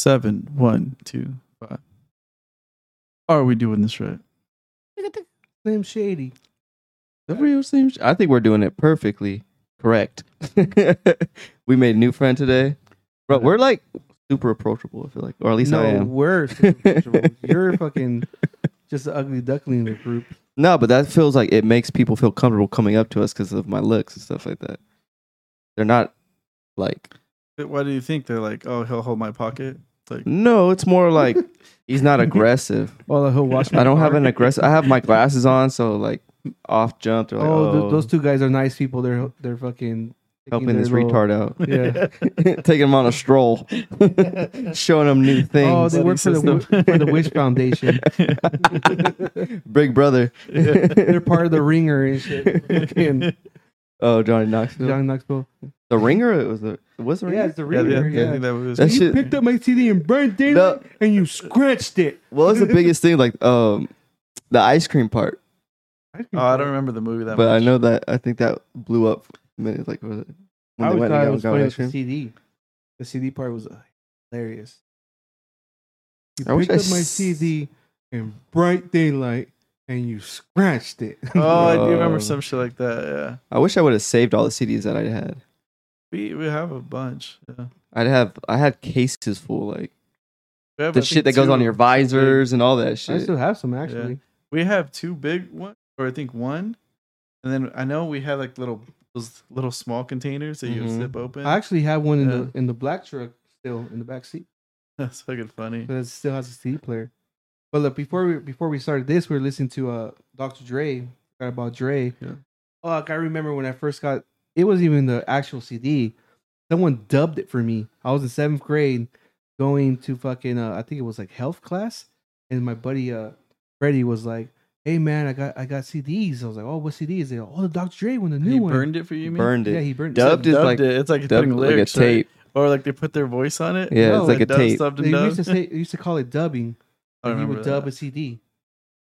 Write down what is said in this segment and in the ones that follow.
Seven, one, two, five. Are we doing this right? Slim Shady. The real Slim Sh- I think we're doing it perfectly correct. we made a new friend today. Bro, we're like super approachable, I feel like. Or at least no, I am. we're super approachable. You're fucking just an ugly duckling in the group. No, but that feels like it makes people feel comfortable coming up to us because of my looks and stuff like that. They're not like But Why do you think they're like, oh, he'll hold my pocket? Like, no, it's more like he's not aggressive. Oh, he'll watch. I don't have an aggressive I have my glasses on, so like off jump, they're like, oh, oh, th- those two guys are nice people. They're they're fucking helping this little- retard out. Yeah. Taking him on a stroll. Showing him new things. Oh, they work for the for the Wish Foundation. Big brother. They're part of the Ringer and shit. Fucking oh, Johnny Knoxville. Johnny Knoxville. The ringer it was the was the ringer? Yeah, it's the Ringer. yeah, Yeah, I think that was. That you shit- picked up my CD and burned it, No. and you scratched it. What was the biggest thing? Like um the ice cream part. oh, I don't remember the movie that but much. I know that I think that blew up minutes like was it when I they always went thought it and was got funny ice with the cream? CD. The CD part was uh, hilarious. You I wish picked I up my s- CD in bright daylight and you scratched it. Oh, I do Bro. remember some shit like that. Yeah, I wish I would have saved all the CDs that I had. We we have a bunch. Yeah, I'd have I had cases full like we have, the I shit think, that goes two on your visors and all that shit. I still have some actually. We have two big ones, or I think one, and then I know we had like little those little small containers that you Mhm. zip open. I actually have one in the in the black truck still in the back seat. That's fucking funny. But it still has a CD player. But look, before we before we started this, we were listening to uh Dr. Dre. Forgot about Dre. Yeah. Oh, like, I remember when I first got it wasn't even the actual CD. Someone dubbed it for me. I was in seventh grade going to fucking uh, I think it was like health class. And my buddy uh Freddie was like, Hey man, I got I got CDs. I was like, Oh, what CDs? They go, Oh the Dr. Dre one, the new one. he one. burned it for you, man. Burned it. Yeah, he burned Dubbed it. is Dubbed like- it. It's like Dubbed putting like a lyrics, right? tape. or like they put their voice on it. Yeah, No, it's like a Dub, tape. stubbed and They dubbed. used to say they used to call it dubbing. I Like, you remember would dub that. a CD.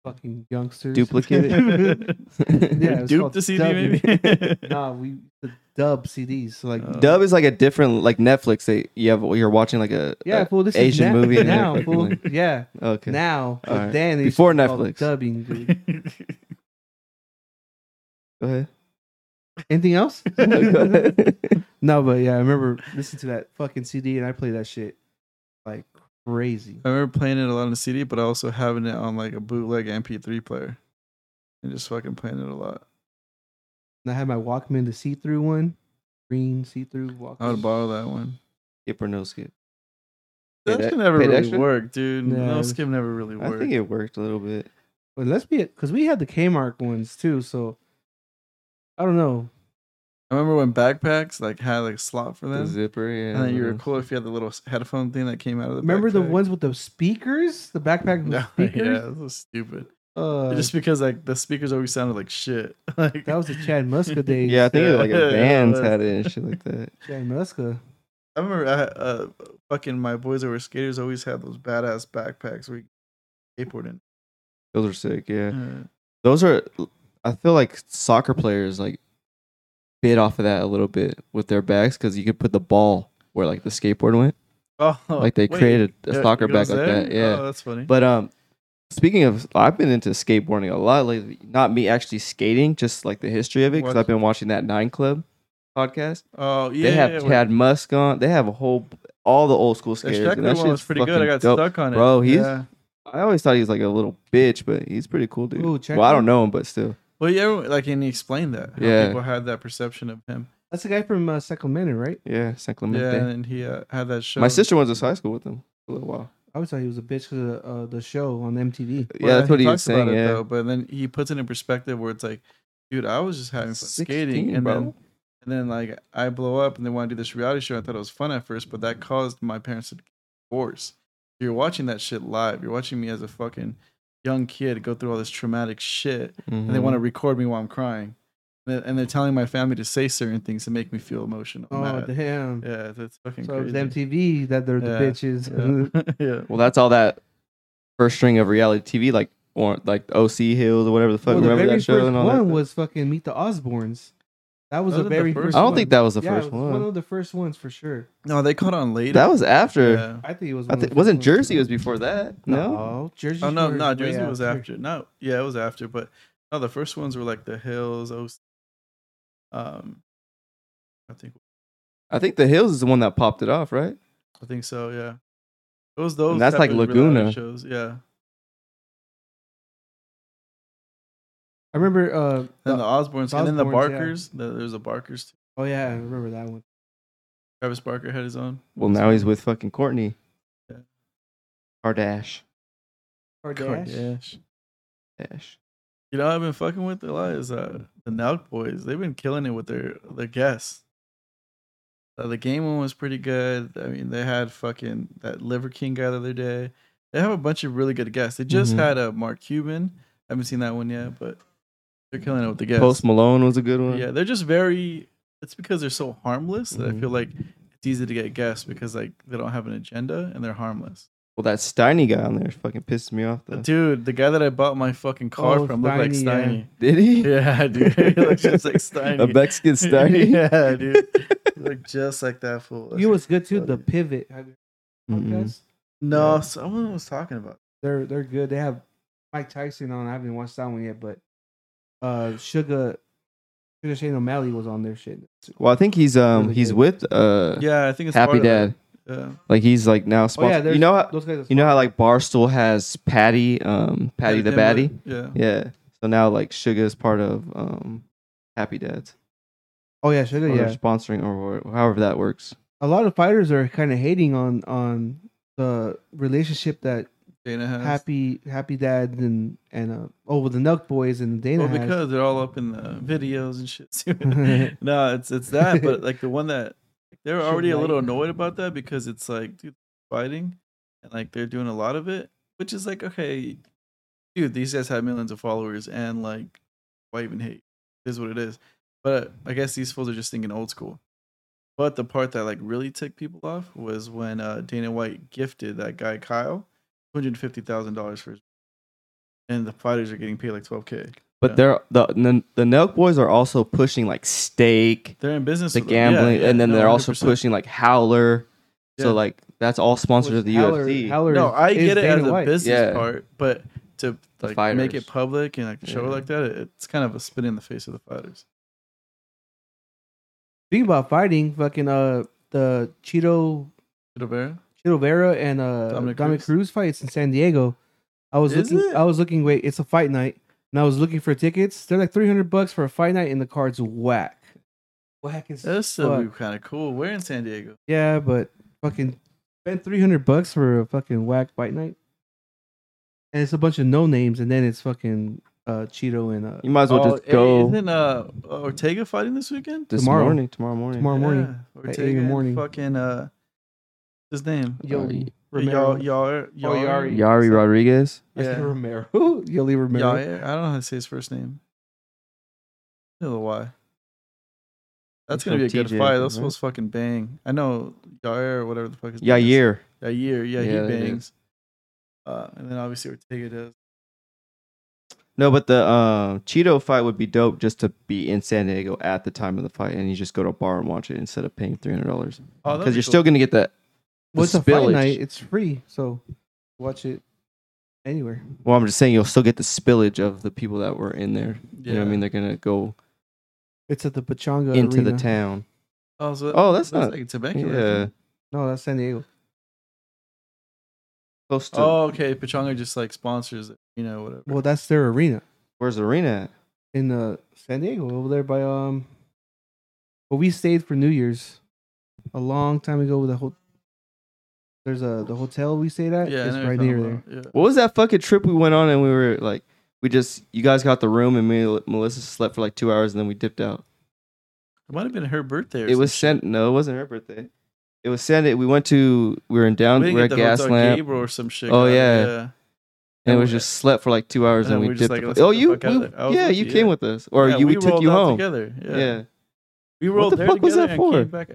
Fucking youngsters. Duplicate it. Yeah, it's Dupe the CD dubbing. maybe. nah, we the dub CDs. So like, Oh. Dub is like a different like Netflix. They you have you're watching like a yeah, a- fool. This Asian is na- movie and now, then fool. Yeah, okay. now. But Alright. then they Before to call it Netflix. dubbing. Dude. Go ahead. Anything else? No, but yeah, I remember listening to that fucking CD and I played that shit like crazy. I remember playing it a lot on the CD, but also having it on like a bootleg MP3 player, and just fucking playing it a lot. And I had my Walkman, the see-through one, green see-through Walkman. I would borrow that one. skip or no skip. Paid That shit never really extra? worked, dude. Yeah, it no skip never really worked. I think it worked a little bit. But let's be it because we had the Kmart ones too. So I don't know. I remember when backpacks like had like a slot for The them, zipper, yeah. and then you were cool if you had the little headphone thing that came out of the. Remember the ones with the speakers, the backpack with No, speakers. yeah, that was stupid. Uh, Just because like the speakers always sounded like shit. like that was the Chad Muska days. Yeah, I think it was like a it Vans was. had it and shit like that. Chad Muska. I remember I, uh, fucking my boys that were skaters always had those badass backpacks where you skateboard in. Those are sick, yeah. Uh, Those are I feel like soccer players like bit off of that a little bit with their bags because you could put the ball where like the skateboard went. oh, Like they wait, created a yeah, soccer it bag like there? that. Yeah. Oh, that's funny. But um, speaking of, I've been into skateboarding a lot lately. Not me actually skating, just like the history of it, because I've been watching that Nine Club podcast. oh yeah, they have yeah, Chad Muska on. They have a whole all the old school The skaters. Sheckler and that one was pretty good. I got dope. stuck on it, Bro, he's- Yeah. I always thought he was like a little bitch, but he's pretty cool, dude. Ooh, check well, I don't know him, but still. Well, yeah, like and he explained that. How Yeah. people had that perception of him. That's the guy from uh, Sacramento, right? Yeah, San Clemente. Yeah, and he uh, had that show. My sister went to high school with him for a little while. I always thought he was a bitch because of uh, the show on MTV. yeah, that's what he, was talks about saying. it, Yeah, though, but then he puts it in perspective where it's like, dude, I was just having fun 16, skating, and bro. then and then like I blow up, and they want to do this reality show. I thought it was fun at first, but that caused my parents to divorce. You're watching that shit live. You're watching me as a fucking young kid go through all this traumatic shit, and Mm-hmm. they want to record me while I'm crying, and they're- telling my family to say certain things to make me feel emotional. Oh mad. damn! Yeah, that's fucking so it crazy. was MTV that they're Yeah, the bitches. Yeah. yeah. Well, that's all that first string of reality TV, like or like OC Hills or whatever the fuck. well, the Remember very that show first and all one that? was fucking Meet the Osbournes. That was Was the it the very first first. I don't one. think that was the Yeah, it first was one. One of the first ones for sure. No, they caught on later. That was after. Yeah. I think it was. I one of think the wasn't first ones. Jersey was before that. No. No, Jersey. Oh no, no, Jersey was after. No, yeah, it was after. But no, the first ones were like the Hills. OC, um, I think I think the Hills is the one that popped it off, right? I think so. Yeah, it was those. And that's type like of Laguna. shows. Yeah, I remember. Uh, and the the- Osbournes, and then the Osbournes, yeah. Barkers. The, there's a Barkers. Too. oh yeah, I remember that one. Travis Barker had his own. Well, now he's with fucking Courtney. Yeah. Kardashian. Kardashian. Dash. You know, I've been fucking with a lot is uh, the Nelk boys. They've been killing it with their their guests. Uh, the game one was pretty good. I mean, they had fucking that Liver King guy the other day. They have a bunch of really good guests. They just Mhm. had a Mark Cuban. I haven't seen that one yet, but they're killing it with the guests. Post Malone was a good one. Yeah, they're just very. It's because they're so harmless that I feel mm-hmm. like it's easy to get guests because like they don't have an agenda and they're harmless. Well, that Steiny guy on there fucking pissed me off. Though. Dude, the guy that I bought my fucking car Oh, from looked like Steiny, yeah. Steiny. Did he? Yeah, dude. He looks just like Steiny. A Mexican Steiny. yeah, dude. He looked just like that fool. You was good too? The. Pivot. Have you heard of guys? No, Yeah. someone was talking about. They're they're good. They have Mike Tyson on. I haven't watched that one yet, but uh, Sugar Sugar Shane O'Malley was on their shit. Well, I think he's um Really he's good. with uh Yeah, I think it's Happy Dad. Yeah. Like he's like now Oh sponsored. yeah, you know how those guys. you know how like Barstool has Patty um Patty the Dimmer. Baddie. Yeah. Yeah. So now like Sugar is part of um Happy Dads. Oh yeah, Sugar. Or Yeah, sponsoring or wh- however that works. a lot of fighters are kind of hating on on the relationship that Dana has. Happy Happy Dad and and uh oh with the Nelk Boys and Dana Well, has. because they're all up in the videos and shit. no, it's it's that, but like the one that they're already a little annoyed about that because it's like dude, fighting, and like they're doing a lot of it, which is like okay, dude, these guys have millions of followers, and like why even hate? It is what it is. But I guess these fools are just thinking old school. But the part that like really ticked people off was when uh, Dana White gifted that guy Kyle hundred fifty thousand dollars for his, and the fighters are getting paid like twelve k. But Yeah. they're the, the the Nelk boys are also pushing like steak, They're in business. the with it. Yeah, gambling, yeah, and then no, they're also 100%. pushing like Howler. Yeah. So like that's all sponsored of the Howler- UFC. Howler No, I get it Dana as a White. business Yeah. part, but to The like make it public and like show it Yeah. like that, it's kind of a spit in the face of the fighters. Speaking about fighting, fucking uh the Chito Rivera? Chito Vera and uh Dominick Dominick, Cruz? Cruz fights in San Diego. I was Is looking. it? I was looking. Wait, it's a fight night, and I was looking for tickets. They're like three hundred bucks for a fight night, and the card's whack. Whack is That's still fuck. kind of cool. We're in San Diego. yeah, but fucking spend three hundred bucks for a fucking whack fight night, and it's a bunch of no names, and then it's fucking uh Chito and uh You might as well Oh, just hey, go Isn't uh, Ortega fighting this weekend? this tomorrow. morning. Tomorrow morning. tomorrow morning. Yeah, eight Ortega in the morning. Fucking uh, what's his name? Yo, Uh, Romero. Y'all, y'all, y'all, Yari. Yari Rodriguez. Yeah. Romero. Yoli Romero. Yair? I don't know how to say his first name. I don't know why. That's gonna be a from good TJ, fight. Those right? fools fucking bang. I know Yair or whatever the fuck his name is. Yair. Yair, yeah, Yeah, he bangs. Uh, and then obviously Ortega does. No, but the um, Chito fight would be dope just to be in San Diego at the time of the fight, and you just go to a bar and watch it instead of paying three hundred dollars. Oh, Because be you're cool. still gonna get that. Well, the it's a fight night. It's free, so watch it anywhere. Well, I'm just saying you'll still get the spillage of the people that were in there. You know what I Yeah. mean? They're gonna go It's at the Pechanga into the Arena. town. Oh, so Oh, that's not- like Temecula. Yeah, isn't? No, that's San Diego. close to. Oh, okay. Pechanga just like sponsors it, you know, whatever. Well, that's their arena Where's the arena at? in uh, San Diego over there by um. Well, we stayed for New Year's a long time ago with the whole. There's a the hotel we stayed at. yeah, I it's know what right you're near talking there. about. What was that fucking trip we went on and we were like, we just you guys got the room and me and Melissa slept for like two hours and then we dipped out. It might have been her birthday. Or It was sent. No, it wasn't her birthday. It was Sunday. We went to. We were in shit. down. We We didn't were get at the Hotel Gaslamp. Gabriel or some shit. Oh, got it, yeah. yeah. and And we we- just slept for like two hours and and, then we we just dipped. like, the let's oh, get the you fuck out we, there. I was yeah, with you you, came with us, or Yeah, you we, we took rolled you out home. together. Yeah. Yeah. we What rolled the there fuck was together that and for? came back.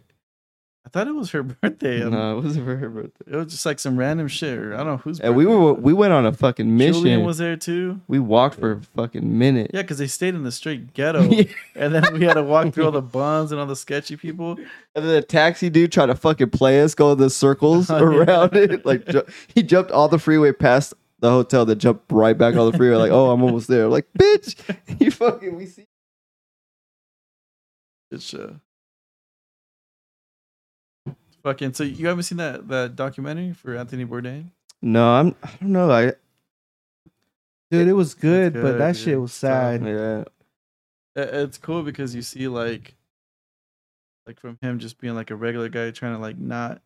I thought it was her birthday. um, no, it wasn't for her birthday. It was just like some random shit. Or I don't know who's. And we were we went on a fucking mission. Julian was there too. we walked for a fucking minute. Yeah, because they stayed in the straight ghetto, Yeah. and then we had to walk through all the bums and all the sketchy people. And then the taxi dude tried to fucking play us, go in the circles Oh, yeah. around it. Like ju- he jumped all the freeway past the hotel, then jumped right back on the freeway. Like, oh, I'm almost there. Like, bitch, you fucking we see. It's uh, fucking. So you haven't seen that that documentary for Anthony Bourdain? No, I'm. I don't know. I Dude, it was good, but good, that dude. shit was sad. yeah. It's cool because you see like, like from him just being like a regular guy trying to like not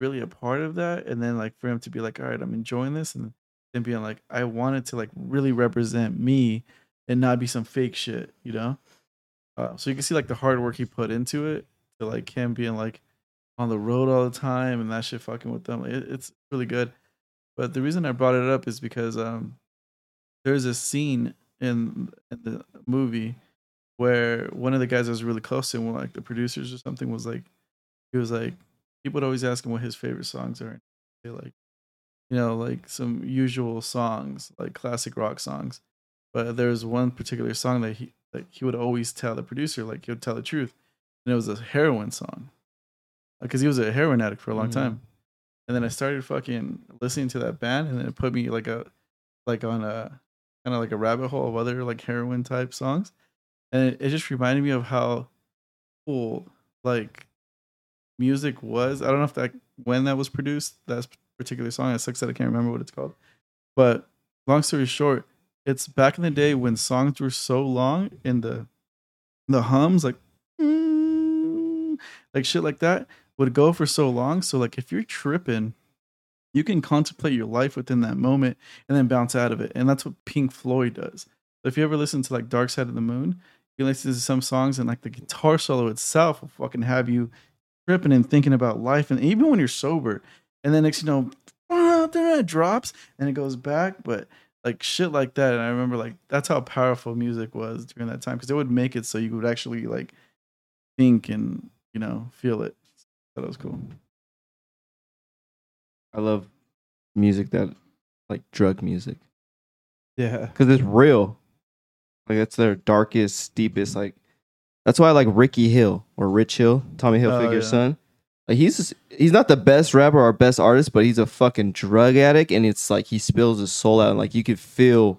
really a part of that, and then like for him to be like, all right, I'm enjoying this, and then being like, I wanted to like really represent me and not be some fake shit, you know. Uh, so you can see like the hard work he put into it to like him being like on the road all the time and that shit fucking with them. It, it's really good. But the reason I brought it up is because um, there's a scene in, in the movie where one of the guys I was really close to, one like the producers or something, was like, he was like, people would always ask him what his favorite songs are. They like, you know, like some usual songs, like classic rock songs. But there was one particular song that he like he would always tell the producer, like he would tell the truth, and it was a heroin song, because he was a heroin addict for a long Mhm. time. And then I started fucking listening to that band, and then it put me like a like on a kind of like a rabbit hole of other like heroin type songs, and it, it just reminded me of how cool like music was. I don't know if that when that was produced that particular song. It sucks that I can't remember what it's called, but long story short, it's back in the day when songs were so long and the the hums like mm, like shit like that would go for so long. So like if you're tripping, you can contemplate your life within that moment and then bounce out of it. And that's what Pink Floyd does. If you ever listen to like Dark Side of the Moon, you listen to some songs and like the guitar solo itself will fucking have you tripping and thinking about life. And even when you're sober, and then next you know, it drops and it goes back. But like shit like that. And I remember like that's how powerful music was during that time because it would make it so you would actually like think and you know feel it. That was cool. I love music that like drug music Yeah. because it's real. Like that's their darkest, deepest. Like that's why I like Ricky Hill or Rich Hill, Tommy Oh, Hilfiger's yeah. son. Like he's just, he's not the best rapper or best artist, but he's a fucking drug addict, and it's like he spills his soul out, and like you could feel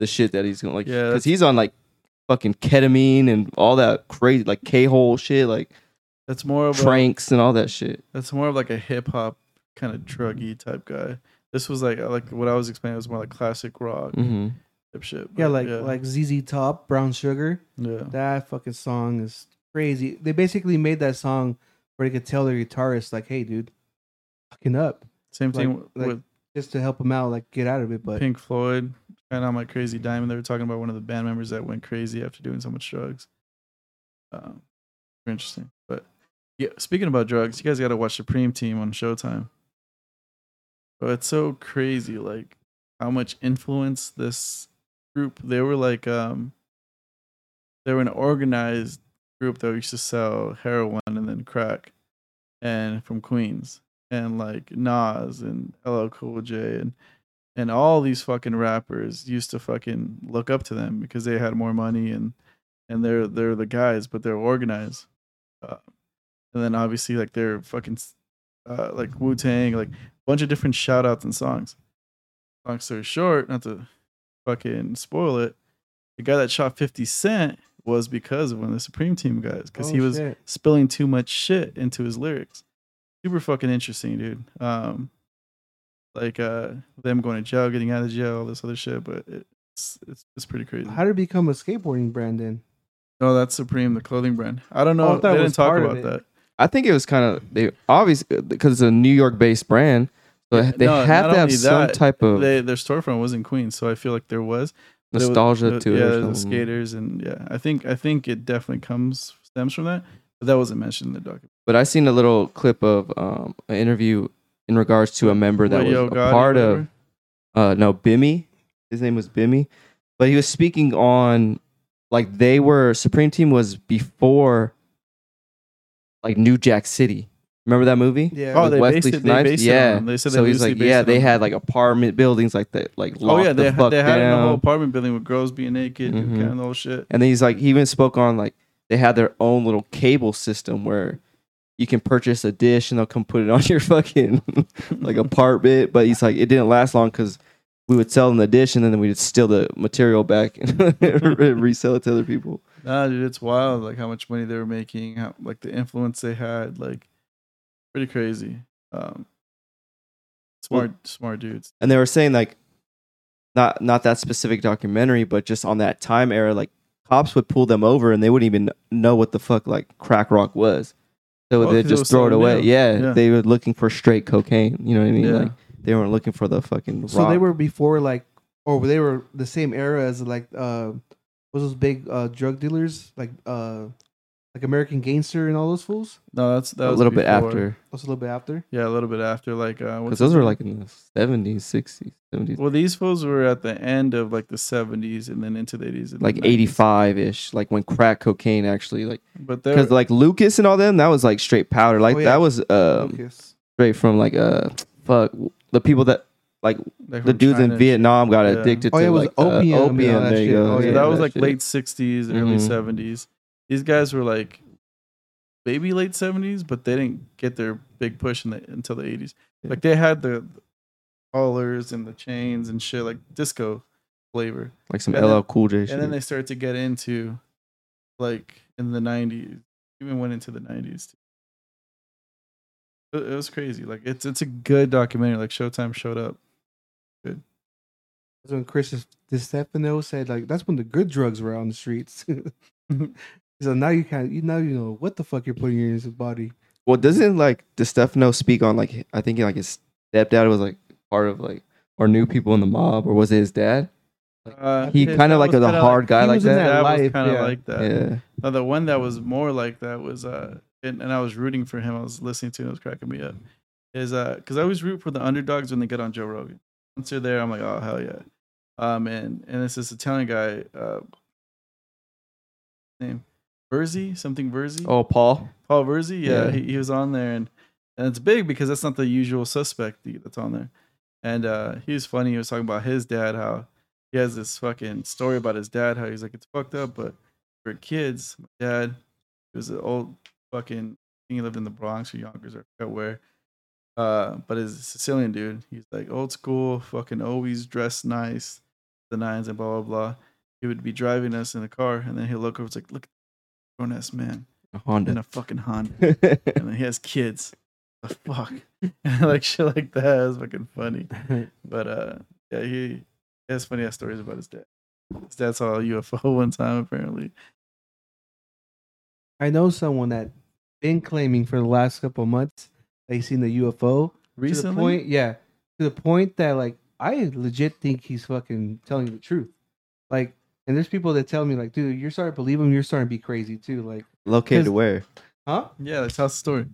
the shit that he's gonna like. Yeah, because that's- he's on like fucking ketamine and all that crazy like K hole shit, like That's more of a, tranks and all that shit. that's more of like a hip hop kind of druggy type guy. This was like like what I was explaining was more like classic rock hmm type shit. Yeah, but like like ZZ Top, Brown Sugar. yeah. That fucking song is crazy. They basically made that song where they could tell their guitarist, like, "Hey, dude, fucking up," Same thing like- like- with just to help him out, like get out of it. But Pink Floyd. Kind of like Crazy Diamond. They were talking about one of the band members that went crazy after doing so much drugs. Um, interesting. Yeah, speaking about drugs, you guys got to watch Supreme Team on Showtime. But it's so crazy, like how much influence this group. They were like, um, they were an organized group that used to sell heroin and then crack, and from Queens, and like Nas and LL Cool J and and all these fucking rappers used to fucking look up to them because they had more money and and they're they're the guys, but they're organized. Uh, and then obviously like they're fucking uh, like Wu Tang, like a bunch of different shout outs and songs. Long story short, not to fucking spoil it, the guy that shot 50 Cent was because of one of the Supreme Team guys because Oh, he was shit. spilling too much shit into his lyrics. Super fucking interesting, dude. Um, like uh, them going to jail, getting out of jail, all this other shit, but it's it's it's pretty crazy. How did it become a skateboarding brand then? Oh, that's Supreme, the clothing brand. I don't Oh, I know. they didn't talk about that. I think it was kind of they obviously because it's a New York based brand, so Yeah, they no, have to have only some type of They, their storefront was in Queens, so I feel like there was nostalgia to yeah, it. or the skaters and yeah. I think I think it definitely comes stems from that, but that wasn't mentioned in the document. But I seen a little clip of um, an interview in regards to a member that What, was a part of uh no Bimmy. His name was Bimmy, but he was speaking on like they were Supreme Team was before like New Jack City. Remember that movie? Yeah. Oh, With they Wesley based it- they Snipes? based it yeah. on- they said they so he's loosely like, based yeah, it they on- had like apartment buildings like that, like Oh locked yeah, they the had, fuck they had it in the whole apartment building with girls being naked Mhm. and kind of the whole shit. And then he's like, he even spoke on like they had their own little cable system where you can purchase a dish and they'll come put it on your fucking like apartment. But he's like, it didn't last long because we would sell them the dish and then we'd steal the material back and resell it to other people. Nah, dude, it's wild. Like how much money they were making, how like the influence they had, like pretty crazy. Um, smart, smart dudes. And they were saying like, not not that specific documentary, but just on that time era, like cops would pull them over and they wouldn't even know what the fuck like crack rock was. So Oh, 'cause they'd just was throw it away. Yeah, Yeah. they were looking for straight cocaine. You know what I mean? Yeah. Like they weren't looking for the fucking. So they were before like, or they were the same era as like, uh, was those big uh drug dealers like uh, like American Gangster and all those fools? No, that's that a was little bit before. after That's a little bit after. Yeah, a little bit after. Like, uh, because those were like in the seventies, sixties, seventies, Well, these fools were at the end of like the seventies and then into the eighties. like eighty five ish, like when crack cocaine actually like But because like Lucas and all them that was like straight powder, like Oh, yeah. that was um Lucas. straight from like uh fuck the people that like like the from dudes China in Vietnam got Yeah. addicted Oh, to yeah, it was like uh, opium and all opium. that There you shit. go. Oh, yeah, that was like shit. late sixties, early Mhm. seventies. These guys were like maybe late seventies, but they didn't get their big push in the, until the eighties. Yeah. Like they had the collars and the chains and shit, like disco flavor. like some and then- LL Cool J shit. And then they started to get into like in the nineties, even went into the nineties. It, it was crazy. Like it's it's a good documentary. Like Showtime showed up. That's when Chris DeStefano said like that's when the good drugs were out on the streets. so now you kind of you now you know what the fuck you're putting in your body. well, doesn't like DeStefano speak on like I think like his stepdad was like part of like or knew people in the mob or was it his dad? Uh, He his- kind of like was a kinda hard guy he like was that. that That was life, kind of yeah. like that. Yeah. No, the one that was more like that was uh, and, and I was rooting for him. I was listening to it, it was cracking me up. Is uh, because I always root for the underdogs when they get on Joe Rogan. Once they're there, I'm like, oh hell yeah. Um, and and it's this Italian guy, uh, name Verzi, something Verzi. Oh, Paul. Paul Verzi, yeah, Yeah. He, he was on there, and and it's big because that's not the usual suspect that's on there. And uh, he was funny. He was talking about his dad, how he has this fucking story about his dad, how he's like it's fucked up, but for kids, my dad, he was an old fucking. He lived in the Bronx or Yonkers or I where. Uh, but he's a Sicilian dude. He's like old school, fucking always dressed nice, the nines and blah blah blah. He would be driving us in the car, and then he'll look over. It's like, look, grown ass man A in Honda. a fucking Honda, and then he has kids. The fuck, like shit like that is fucking funny. But uh, yeah, he, he has funny ass stories about his dad. His dad saw a UFO one time apparently. I know someone that been claiming for the last couple months that he's seen the UFO. To the Recently, point, yeah, to the point that like I legit think he's fucking telling the truth. Like, and there's people that tell me like, dude, you're starting to believe him. You're starting to be crazy too. Like, located where? huh? yeah, that's how the story.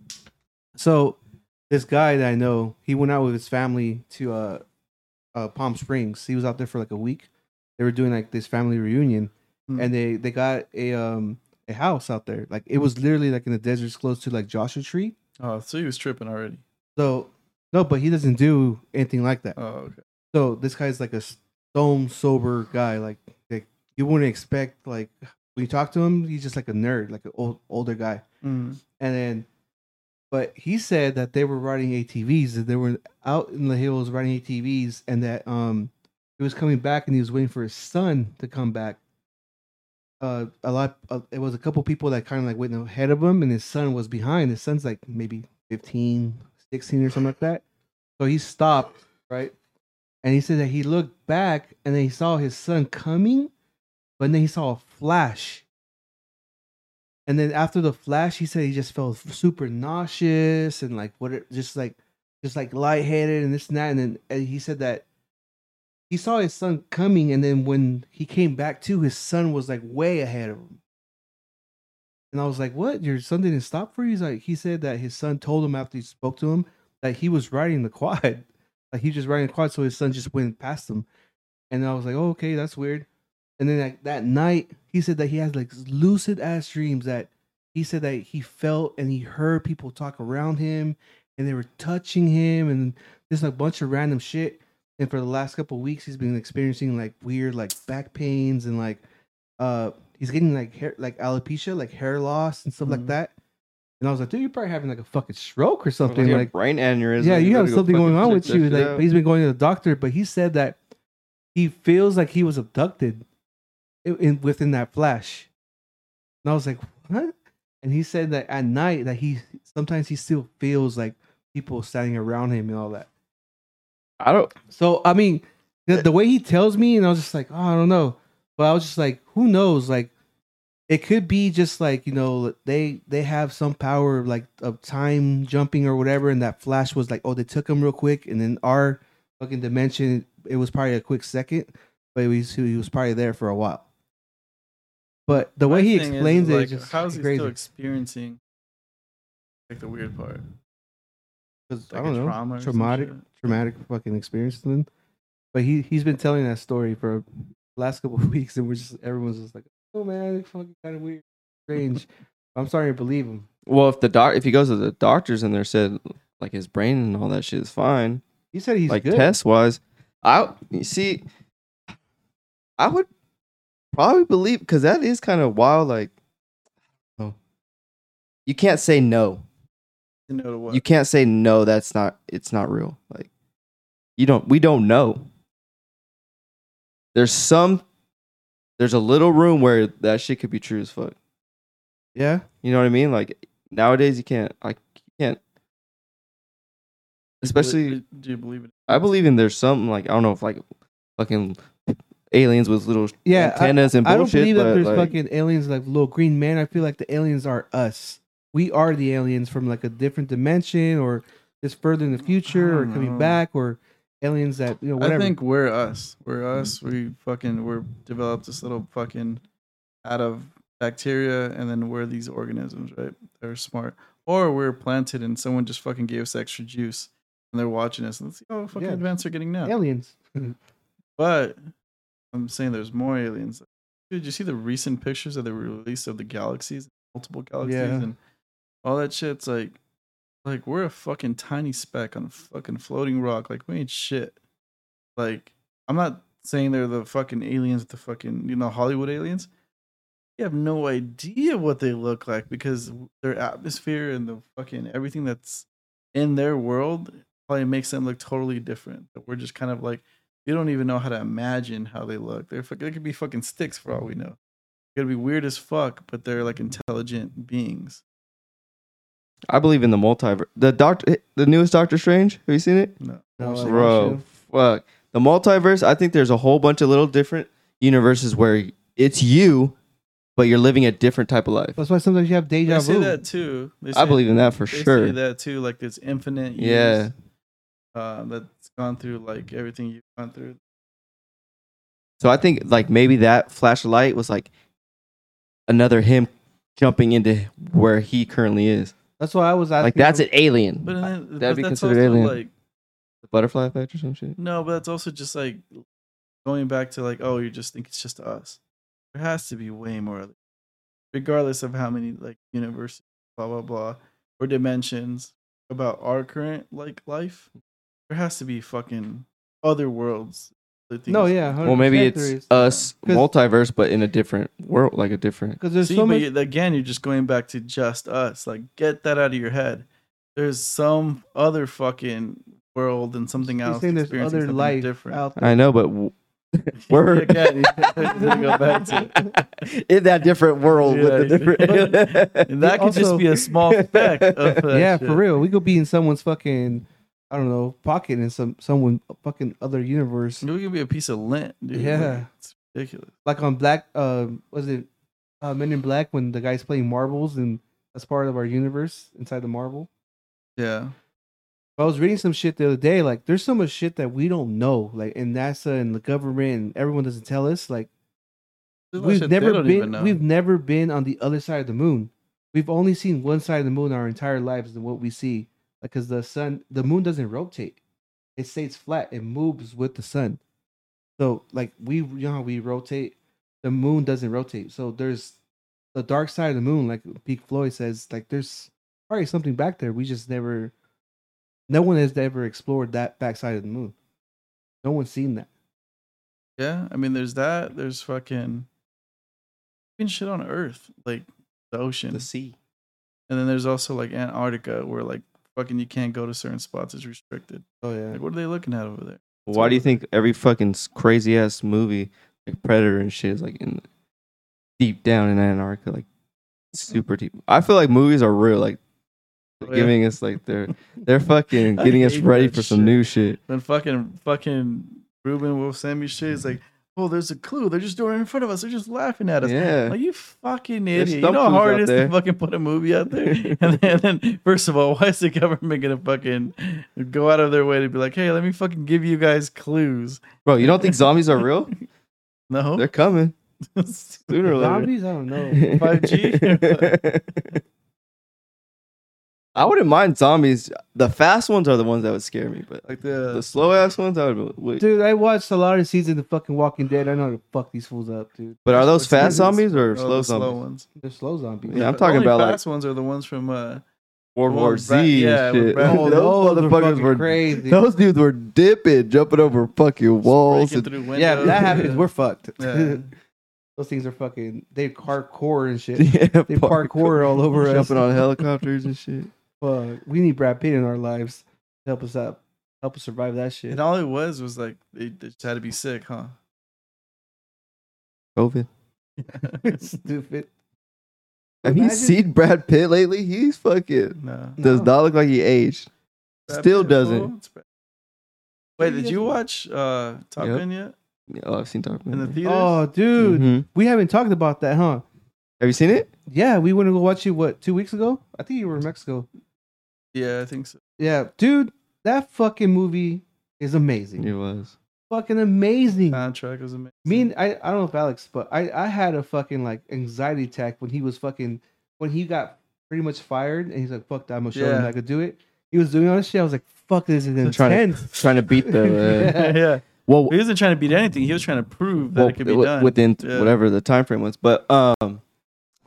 So this guy that I know, he went out with his family to uh, uh Palm Springs. He was out there for like a week. They were doing like this family reunion, Hmm. and they they got a um a house out there. Like it was literally like in the deserts, close to like Joshua Tree. Oh, so he was tripping already. So no, but he doesn't do anything like that. Oh, okay. So this guy's like a stone sober guy. Like like you wouldn't expect like when you talk to him, he's just like a nerd, like an old older guy. Mm. And then, but he said that they were riding ATVs, that they were out in the hills riding ATVs, and that um he was coming back and he was waiting for his son to come back. Uh, a lot. Uh, it was a couple people that kind of like went ahead of him, and his son was behind. His son's like maybe 15, 16 or something like that. So he stopped, right? And he said that he looked back and then he saw his son coming, but then he saw a flash. And then after the flash, he said he just felt super nauseous and like what, it, just like, just like lightheaded and this and that. And then and he said that he saw his son coming, and then when he came back to, his son was like way ahead of him. And I was like, "What? Your son didn't stop for you?" He's like, he said that his son told him after he spoke to him that he was riding the quad, like he was just riding the quad, so his son just went past him. And I was like, "Oh, okay, that's weird." And then like, that night, he said that he has like lucid ass dreams that he said that he felt and he heard people talk around him and they were touching him and just a bunch of random shit. And for the last couple of weeks, he's been experiencing like weird like back pains and like uh he's getting like hair like alopecia, like hair loss and stuff like Mhm. that. And I was like, dude, you're probably having like a fucking stroke or something. Like Like, brain aneurysm. yeah, you gotta have go something going on with you. Like, out. he's been going to the doctor, but he said that he feels like he was abducted in, in- within that flash. And I was like, what? And he said that at night that he sometimes he still feels like people standing around him and all that. I don't. So I mean, the, the way he tells me, and I was just like, oh, I don't know. But I was just like, who knows? Like, it could be just like you know they they have some power like of time jumping or whatever, and that flash was like, oh, they took him real quick, and then our fucking dimension, it was probably a quick second, but he was he was probably there for a while. But the way My he thing is, explains it, like, is just how is he crazy. still experiencing like the weird part? 'Cause Like I don't know, trauma or some traumatic, shit? Traumatic fucking experience to them. But he he's been telling that story for the last couple of weeks, and we're just everyone's just like, oh man, it's fucking kind of weird, strange. I'm starting to believe him. Well, if the doc, if he goes to the doctors and they're said like his brain and all that shit is fine, He said he's like good. test wise, I you see, I would probably believe because that is kind of wild. Like, Oh. you can't say no. You to what? You can't say no. That's not. It's not real. Like, you don't. We don't know. There's some. There's a little room where that shit could be true as fuck. Yeah, You know what I mean? Like nowadays, you can't. Like you can't. Especially, do you believe it? I believe in there's something like I don't know if like fucking aliens with little yeah. I, antennas and I don't bullshit. believe that there's like, fucking aliens like little green man. I feel like the aliens are us. We are the aliens from like a different dimension, or just further in the future, or coming know. back, or aliens that you know whatever. I think we're us. We're us. We fucking we're developed this little fucking out of bacteria, and then we're these organisms, right? They're smart, or we're planted, and someone just fucking gave us extra juice, and they're watching us, and let's see how fucking Yeah. advanced they're getting now. aliens. But I'm saying there's more aliens. Dude, you see the recent pictures of the release of the galaxies, multiple galaxies, Yeah. and all that shit's like, like we're a fucking tiny speck on a fucking floating rock. Like we ain't shit. Like I'm not saying they're the fucking aliens, the fucking you know Hollywood aliens. You have no idea what they look like because their atmosphere and the fucking everything that's in their world probably makes them look totally different. But we're just kind of like you don't even know how to imagine how they look. They're they could be fucking sticks for all we know. They're be weird as fuck, but they're like intelligent beings. I believe in the multiverse. The doctor, the newest Doctor Strange. Have you seen it? No, No, Bro, fuck the multiverse. I think there's a whole bunch of little different universes where it's you, but you're living a different type of life. That's why sometimes you have deja they say vu. that too. They I believe in that for they sure. Say that too, like this infinite. Years, Yeah. uh, that's gone through like everything you've gone through. So I think like maybe that flash of light was like another him jumping into where he currently is. That's why I was asking. Like that's an alien. But then, That'd but be that's considered also alien. like The butterfly effect or some shit. no, but that's also just like going back to like, oh, you just think it's just us. There has to be way more, regardless of how many like universes, blah blah blah, or dimensions about our current like life. There has to be fucking other worlds. Other No, things. yeah. Well, maybe it's there is. us 'Cause- multiverse, but in a different world, like a different. because there's See, so but much. you- again, you're just going back to just us. Like, get that out of your head. There's some other fucking world and something He's else. saying there's experiencing other something life different. out there. I know, but w- we're Again, you go back to in that different world with the different. And that could Also- just be a small speck of yeah, shit. for real. We could be in someone's fucking, I don't know, pocket in some someone fucking other universe. We could be a piece of lint, dude. Yeah. Like, it's ridiculous. Like on Black, uh, was it uh, Men in Black when the guy's playing marbles and that's part of our universe inside the marble? Yeah. I was reading some shit the other day. Like, there's so much shit that we don't know. Like, in NASA and the government and everyone doesn't tell us. Like, There's a lot of we've never been. We've never been on the other side of the moon. We've only seen one side of the moon our entire lives and what we see. Like, cause the sun, the moon doesn't rotate. It stays flat. It moves with the sun. So, like we, you know, how we rotate. The moon doesn't rotate. So there's the dark side of the moon, like Pink Floyd says, like there's probably something back there. We just never, no one has ever explored that backside of the moon. No one's seen that. Yeah, I mean, there's that. There's fucking, fucking shit on Earth, like the ocean, The sea. and then there's also like Antarctica, where like fucking you can't go to certain spots. It's restricted. Oh yeah. Like, what are they looking at over there? Why do you think every fucking crazy ass movie like Predator and shit is like in deep down in Antarctica, like super deep? I feel like movies are real, like Oh, yeah. giving us like they're they're fucking getting us ready for some new shit. When fucking fucking Ruben will send me shit. It's like, oh, there's a clue. They're just doing it in front of us. They're just laughing at us. Yeah. Like you fucking idiot! You some know how hard out it is there. to fucking put a movie out there. and, then, and then, first of all, why is the government gonna fucking go out of their way to be like, hey, let me fucking give you guys clues? Bro, you don't think zombies are real? No, They're coming sooner or later. Zombies? I don't know. 5G? I wouldn't mind zombies. The fast ones are the ones that would scare me, but like the, the slow ass ones, I would. Wait. Dude, I watched a lot of seasons of fucking Walking Dead. I know how to fuck these fools up, dude. But are those What's fast the- zombies or oh, slow the zombies? slow ones. They're slow zombies. Yeah, I'm The talking only about, like, fast ones are the ones from uh, World Well, War Brad- Z yeah, and with shit. Brad- Oh, those those are motherfuckers fucking were crazy. Those dudes were dipping, jumping over fucking walls. breaking And, through Yeah, if that happens, we're fucked. Yeah. Those things are fucking. They parkour and shit. yeah, They parkour all over us. jumping on helicopters and shit. Fuck. We need Brad Pitt in our lives. to Help us out. Help us survive that shit. And all it was was like they, they just had to be sick, huh? COVID. Stupid. Have you seen Brad Pitt lately? He's fucking no. does No. not look like he aged. Brad Still Pitt, doesn't. fool. Wait, did you watch uh Top Yep. Gun yet? Yeah, Oh, I've seen Top Gun. In the yeah. theaters? Oh, dude. Mhm. We haven't talked about that, huh? Have you seen it? Yeah, we went to go watch it, what, two weeks ago? I think you were in Mexico. Yeah, I think so. Yeah, dude, that fucking movie is amazing. It was. Fucking amazing. Soundtrack was amazing. Me and I, I don't know if Alex, but I, I had a fucking like anxiety attack when he was fucking when he got pretty much fired and he's like, fuck that, I'm gonna show him Yeah. that I could do it. He was doing all this shit. I was like, fuck this is Trying to trying to beat the. Uh, yeah. well, He wasn't trying to beat anything. He was trying to prove that well, it could be wi- done. within Yeah. whatever the time frame was. But um,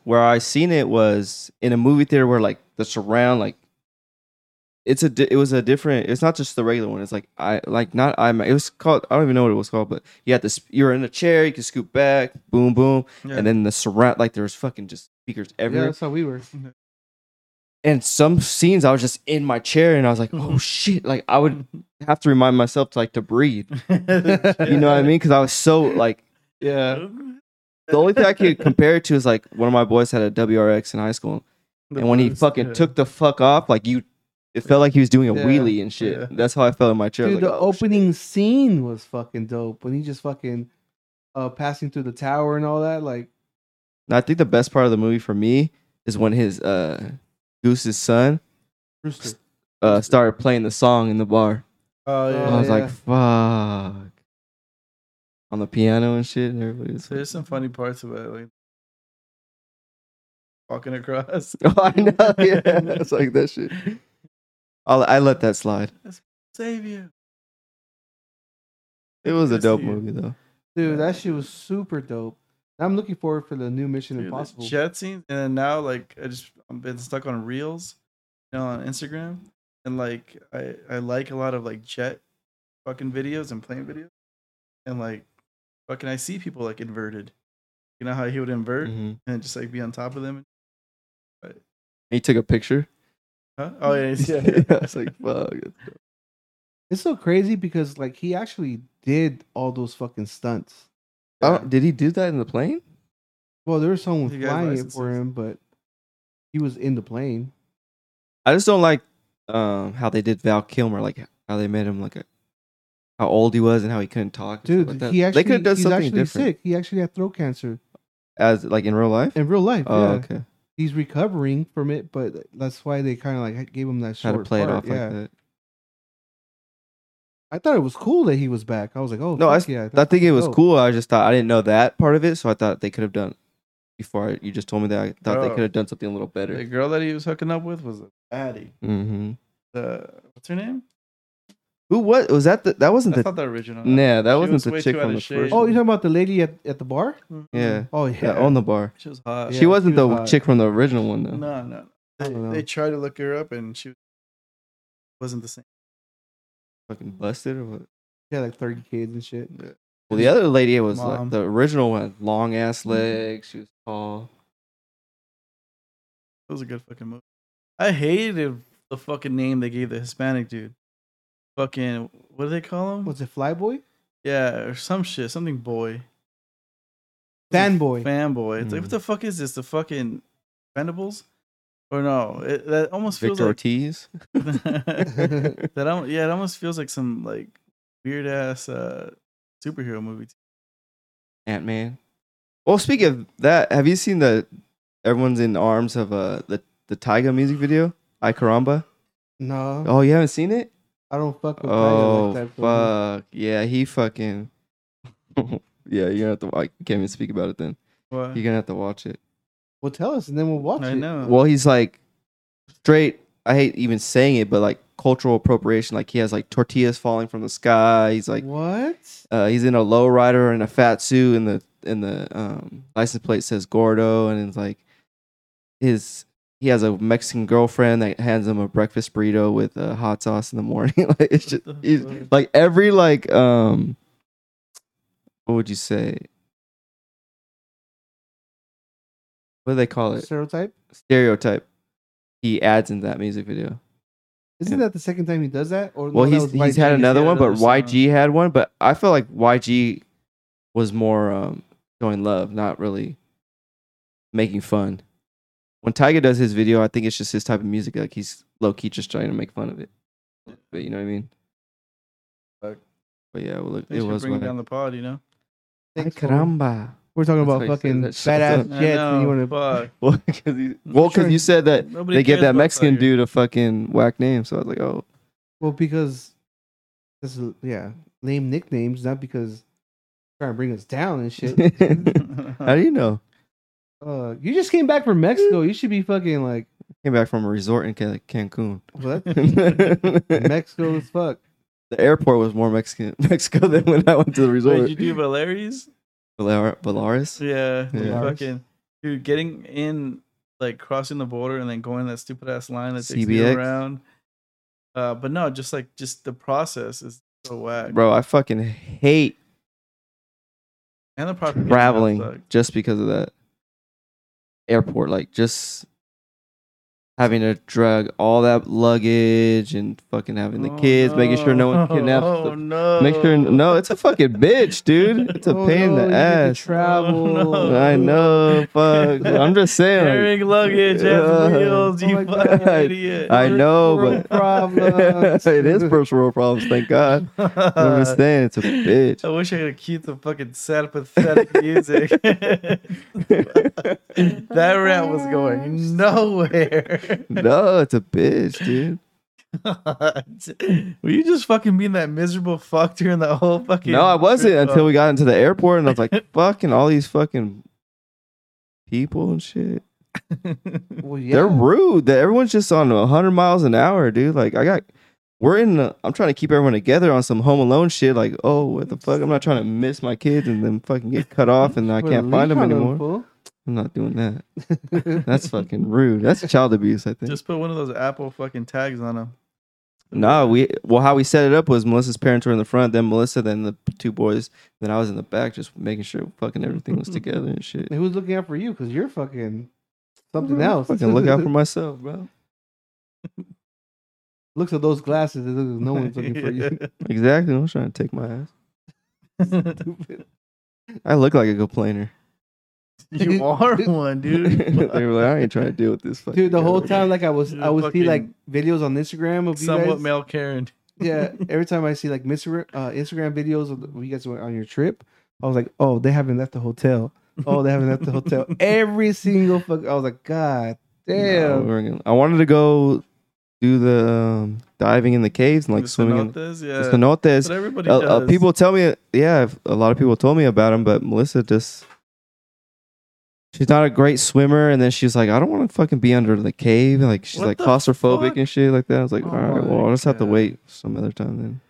where I seen it was in a movie theater where like the surround like it's a di- it was a different. It's not just the regular one. It's like I like not i'm It was called I don't even know what it was called, but you had this. You were in a chair. You could scoop back. Boom, boom, Yeah. and then the surround like there was fucking just speakers everywhere. Yeah, that's how we were. Mm-hmm. and some scenes I was just in my chair and I was like, oh mm-hmm. shit! Like I would mm-hmm. have to remind myself to like to breathe. You know what I mean? Because I was so like Yeah. the only thing I could compare it to is like one of my boys had a WRX in high school, The and when he fucking yeah. took the fuck off, like you, it felt like he was doing a Yeah. wheelie and shit. Yeah. That's how I felt in my chair. I was Dude, like, the oh, shit. opening scene was fucking dope. When he just fucking uh passing through the tower and all that, like And I think the best part of the movie for me is when his uh Goose's son Rooster. uh started playing the song in the bar. Oh yeah. I was yeah. like, fuck. On the piano and shit, and everybody was There's some funny parts about it, like walking across. Oh, I know. Yeah, it's like that shit. I'll, I let that slide. Save you. It was a dope you. movie though. Dude, that shit was super dope. I'm looking forward for the new Mission Dude, the Impossible. jet scene, and then now like I just I've been stuck on reels, you know, on Instagram, and like I I like a lot of like jet fucking videos and plane videos, and like fucking I see people like inverted, you know how he would invert Mhm. and just like be on top of them. He took a picture. Huh? Oh yeah, yeah. I was like, fuck. It's so crazy because like he actually did all those fucking stunts. Oh, did he do that in the plane? Well, there was someone He flying it for him, but he was in the plane. I just don't like um, how they did Val Kilmer, like how they made him like a, how old he was and how he couldn't talk. and Dude, like that. he actually they could have done he's something actually different sick. He actually had throat cancer as like in real life. in real life. Oh, yeah. okay. He's recovering from it, but that's why they kind of like gave him that How short to play it off yeah. like that. I thought it was cool that he was back. I was like, oh, No, I, yeah. I that's think it was dope. cool. I just thought I didn't know that part of it, so I thought they could have done before I, you just told me that. I thought they could have done something a little better. The girl that he was hooking up with was a baddie. Mm-hmm. The what's her name? Who what was that? The, that wasn't That's the not the original. Nah, that She wasn't was the way chick too out from of the shape. first Oh, you're talking about the lady at, at the bar? Mm-hmm. yeah Oh yeah. that owned the bar. She was hot. Yeah, she wasn't she the hot. chick from the original one though. No, no. I They, don't know. they tried to look her up, and she wasn't the same. Fucking busted or what? She had like 30 kids and shit. Well, the other lady was Mom. like the original one, had long ass mm-hmm. legs. She was tall. It was a good fucking movie. I hated the fucking name they gave the Hispanic dude. Fucking what do they call him? Was it Flyboy? Yeah, or some shit, something boy. Fanboy. Fanboy. It's like Mm. what the fuck is this? The fucking Vendables? Or no? It, that almost feels Victor like Ortiz. that. al- Yeah, it almost feels like some like weird ass uh, superhero movie. Ant Man. Well, speaking of that, have you seen the everyone's in arms of uh the the Tyga music video? I Caramba. No, Oh, you haven't seen it? I don't fuck with Oh like that. bro. fuck yeah, he fucking yeah. You're gonna have to. I can't even speak about it. Then What? you're gonna have to watch it. Well, tell us and then we'll watch I it. know. Well, he's like straight. I hate even saying it, but like cultural appropriation. Like he has like tortillas falling from the sky. He's like What? uh, he's in a lowrider and a fat suit, and the and the um, license plate says Gordo, and it's like his he has a Mexican girlfriend that hands him a breakfast burrito with uh, hot sauce in the morning. like it's just the he's- like every like um what would you say? What do they call it? Stereotype? Stereotype. He adds in that music video. Isn't that the second time he does that? Or Well, no, that he's he's had another had one, but song. YG had one. But I feel like YG was more um, showing love, not really making fun. When Tyga does his video, I think it's just his type of music. Like he's low key just trying to make fun of it. But you know what I mean? Fuck. But yeah, well, it, it was bringing down the pod, you know. Ay, Thanks, fool. caramba. We're talking That's about how you fucking shit. badass I jets. And you want to fuck. Well, because you, well, 'cause you said that Nobody they gave that Mexican Tyga. dude a fucking whack name. So I was like, oh, well because this is yeah lame nicknames, not because trying to bring us down and shit. how do you know? Uh, you just came back from Mexico. You should be fucking like Came back from a resort in Can- Cancun. what? Mexico as fuck. The airport was more Mexican Mexico than when I went to the Wait, resort. did you do Valeri's? Valar- Valaris? Yeah, Yeah. fucking dude, getting in like crossing the border and then going that stupid ass line that takes CBX? you around. Uh, but no, just like just the process is so whack. Bro, I fucking hate and the process traveling just because of that airport. Like just having to drag all that luggage and fucking having the kids, making sure no one kidnaps. Oh the- no! Make sure no, it's a fucking bitch, dude. It's a Oh, pain in no, you the get ass. Travel. Oh, no. I know, fuck. I'm just saying. like, carrying luggage has Uh, wheels. oh You fucking God. idiot! I know, World but problems. it is first world problems. Thank God. I'm just saying, it's a bitch. I wish I could keep the fucking sad, pathetic music. that rant was going nowhere. no, it's a bitch, dude. Were you just fucking being that miserable fuck during that whole fucking? No, I wasn't trip, until we got into the airport, and I was like, fucking all these fucking people and shit. Well, yeah. They're rude. That everyone's just on 100 miles an hour, dude. Like I got, we're in. The, I'm trying to keep everyone together on some Home Alone shit. Like, oh, what the fuck? I'm not trying to miss my kids and then fucking get cut off, and I can't find them on anymore. Fool. I'm not doing that. That's fucking rude. That's child abuse. I think. Just put one of those Apple fucking tags on them. No, we well how we set it up was Melissa's parents were in the front, then Melissa, then the two boys, then I was in the back, just making sure fucking everything was together and shit. And who's looking out for you? Because you're fucking something else. Fucking look out for myself, bro. Looks at those glasses. It no one's looking for you. Exactly. I'm trying to take my ass. Stupid. I look like a complainer. You are one, dude. they were like, I ain't trying to deal with this. Dude, the whole time, like I was, You're I would see like videos on Instagram of you Somewhat guys. male Karen. Yeah, every time I see like Mr. Uh, Instagram videos of the, when you guys went on your trip, I was like, oh, they haven't left the hotel. Oh, they haven't left the hotel. Every single fuck. I was like, God damn. we're I wanted to go do the um, diving in the caves and like The swimming in cenotes, the yeah. cenotes. But everybody Uh, does. uh, people tell me, yeah, a lot of people told me about him, but Melissa just. She's not a great swimmer, and then she's like, I don't want to fucking be under the cave. Like she's What like the claustrophobic fuck? and shit like that. I was like, Oh all right, my well, I'll just have to God. wait some other time then.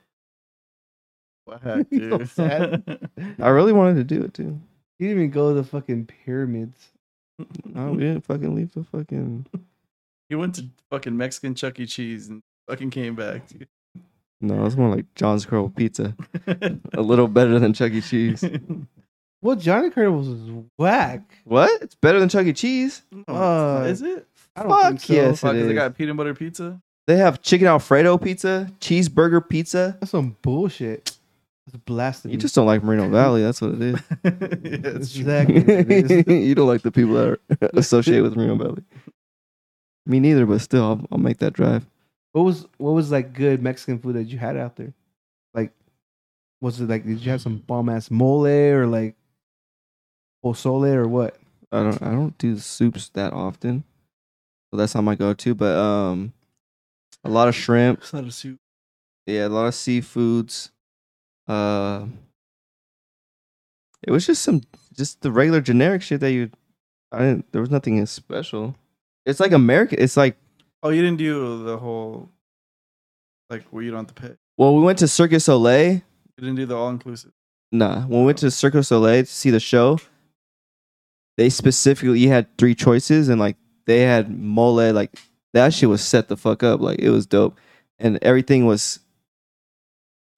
So dude. sad. I really wanted to do it too. You didn't even go to the fucking pyramids. No, we didn't fucking leave the fucking. he went to fucking Mexican Chuck E. Cheese and fucking came back. Dude. No, it's more like John's Curl Pizza. A little better than Chuck E. Cheese. Well, Johnny Curtis was whack. What? It's better than Chuck E. Cheese. Oh, Uh, is it? I don't Fuck think so. yes. Fuck, it 'cause they is. got peanut butter pizza. They have chicken Alfredo pizza, cheeseburger pizza. That's some bullshit. That's blasphemy. You just don't like Moreno Valley. That's what it is. yeah, it's true. exactly. what it is. you don't like the people that are associated with Moreno Valley. Me neither, but still, I'll, I'll make that drive. What was what was like good Mexican food that you had out there? Like, was it like did you have some bomb ass mole or like pozole or what? I don't I don't do soups that often. So that's not my go to. But um a lot of shrimp. It's not a soup. Yeah, a lot of seafoods. Uh it was just some just the regular generic shit that you I didn't there was nothing special. It's like American it's like Oh, you didn't do the whole like where you don't have to pay. well, we went to Circus Soleil. You didn't do the all inclusive. Nah, when we went to Circus Soleil to see the show, they specifically had three choices and like they had mole like that shit was set the fuck up like it was dope and everything was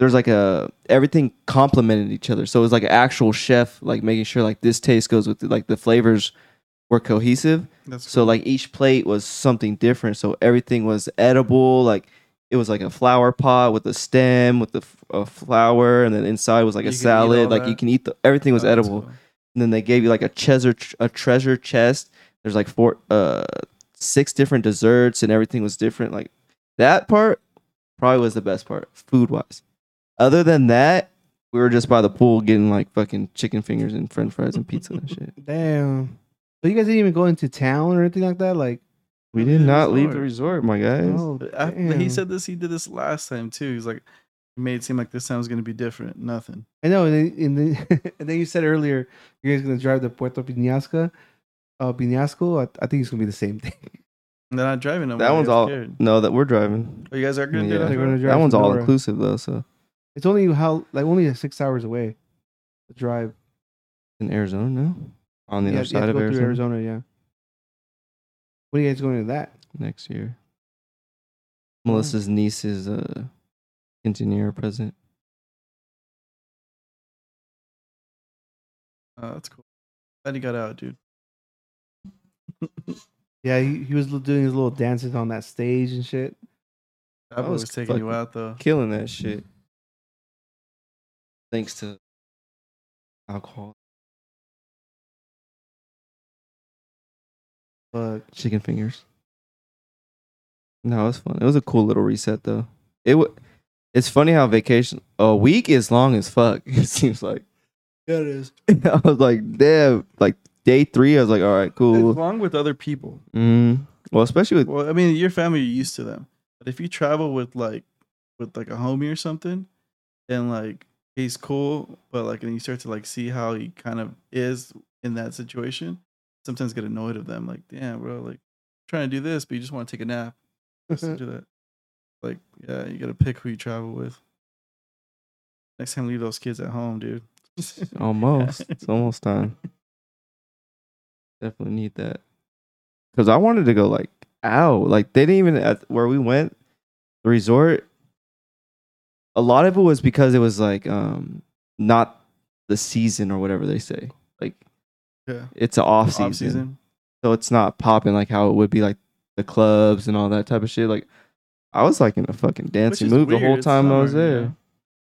there's like a everything complemented each other so it was like an actual chef like making sure like this taste goes with like the flavors were cohesive That's so cool. like each plate was something different. So everything was edible. Like it was like a flower pot with a stem with the f- a flower, and then inside was like You a salad. Like you can eat the everything was Oh, edible. cool. And then they gave you like a treasure a treasure chest. There's like four uh six different desserts and everything was different. Like that part probably was the best part food wise. Other than that, we were just by the pool getting like fucking chicken fingers and French fries and pizza and shit. Damn. So you guys didn't even go into town or anything like that? Like, We did not leave the resort. resort, my guys. oh, I- he said this. He did this last time too. He's like, it made it seem like this time was gonna be different. Nothing. I know, and then, and then, and then you said earlier you guys gonna drive to Puerto Peñasco. Uh, Peñasco. I, I think it's gonna be the same thing. They're not driving no That one's all scared. no that we're driving. Oh, you guys are gonna do that. Gonna drive That one's all Nora. inclusive though, so It's only how like only six hours away. to drive. in Arizona, no? On the You other have- you have side to of go Arizona, Arizona. Yeah. When are you guys going to that? next year. Melissa's niece is a engineer present. Oh, that's cool. Glad he got out, dude. Yeah, he, he was doing his little dances on that stage and shit. That was was taking you out though. Killing that shit. Thanks to alcohol. But Chicken fingers. No, it was fun. It was a cool little reset though. It w- it's funny how vacation a week is long as fuck. It seems like. yeah, it is. I was like, damn, like day three, I was like, all right, cool. It's long with other people. Mm. Well, especially with Well, I mean, your family, you're used to them. But if you travel with like, with like a homie or something, and like he's cool, but like, and you start to like see how he kind of is in that situation, sometimes get annoyed of them. Like, damn, bro, like trying to do this, but you just want to take a nap. Just to do that. Like, yeah, you gotta pick who you travel with. Next time, leave those kids at home, dude. almost, it's almost time. Definitely need that because I wanted to go like out. Like they didn't even at where we went, the resort. A lot of it was because it was like um not the season or whatever they say. Like Yeah. it's an off season. Off season. so it's not popping like how it would be like the clubs and all that type of shit. Like I was like in a fucking dancing is mood the whole it's time I was there.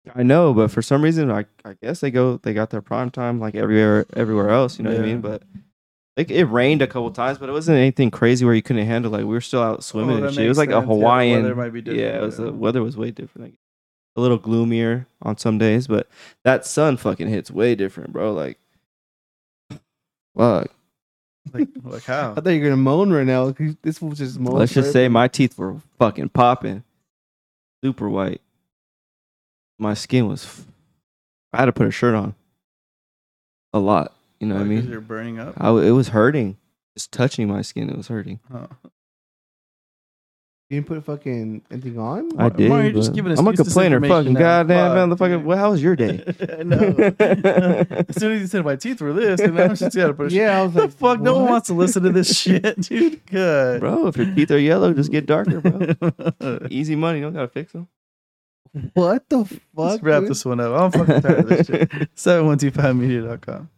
yeah. I know, but for some reason, I I guess they go they got their prime time like everywhere everywhere else. You know what I mean? But like it rained a couple times, but it wasn't anything crazy where you couldn't handle. Like we were still out oh, swimming Oh, and shit. It was makes like a sense. Yeah, the Hawaiian. weather might be different, yeah, it was the weather was way different. Like a little gloomier on some days, but that sun fucking hits way different, bro. Like, fuck. Like, like how? I thought you were gonna moan right now. This was just moan. Let's just say my teeth were fucking popping, super white. My skin was. f- I had to put a shirt on. A lot, you know what I mean. You're burning up. I, w- it was hurting. Just touching my skin, it was hurting. Oh. You didn't put fucking anything on? I did. Mario, you're just but giving I'm a excuses complainer. information Fucking now. goddamn Fuck, motherfucker. dude. Well, how was your day? I know. as soon as you said my teeth were this, and now I'm just gotta put. Yeah, I was the like, fuck? No one what? wants to listen to this shit, dude. Good, bro, if your teeth are yellow, just get darker, bro. Easy money. You don't gotta fix them. What the fuck? Let's wrap dude? this one up. I'm fucking tired of this shit. 7125media.com.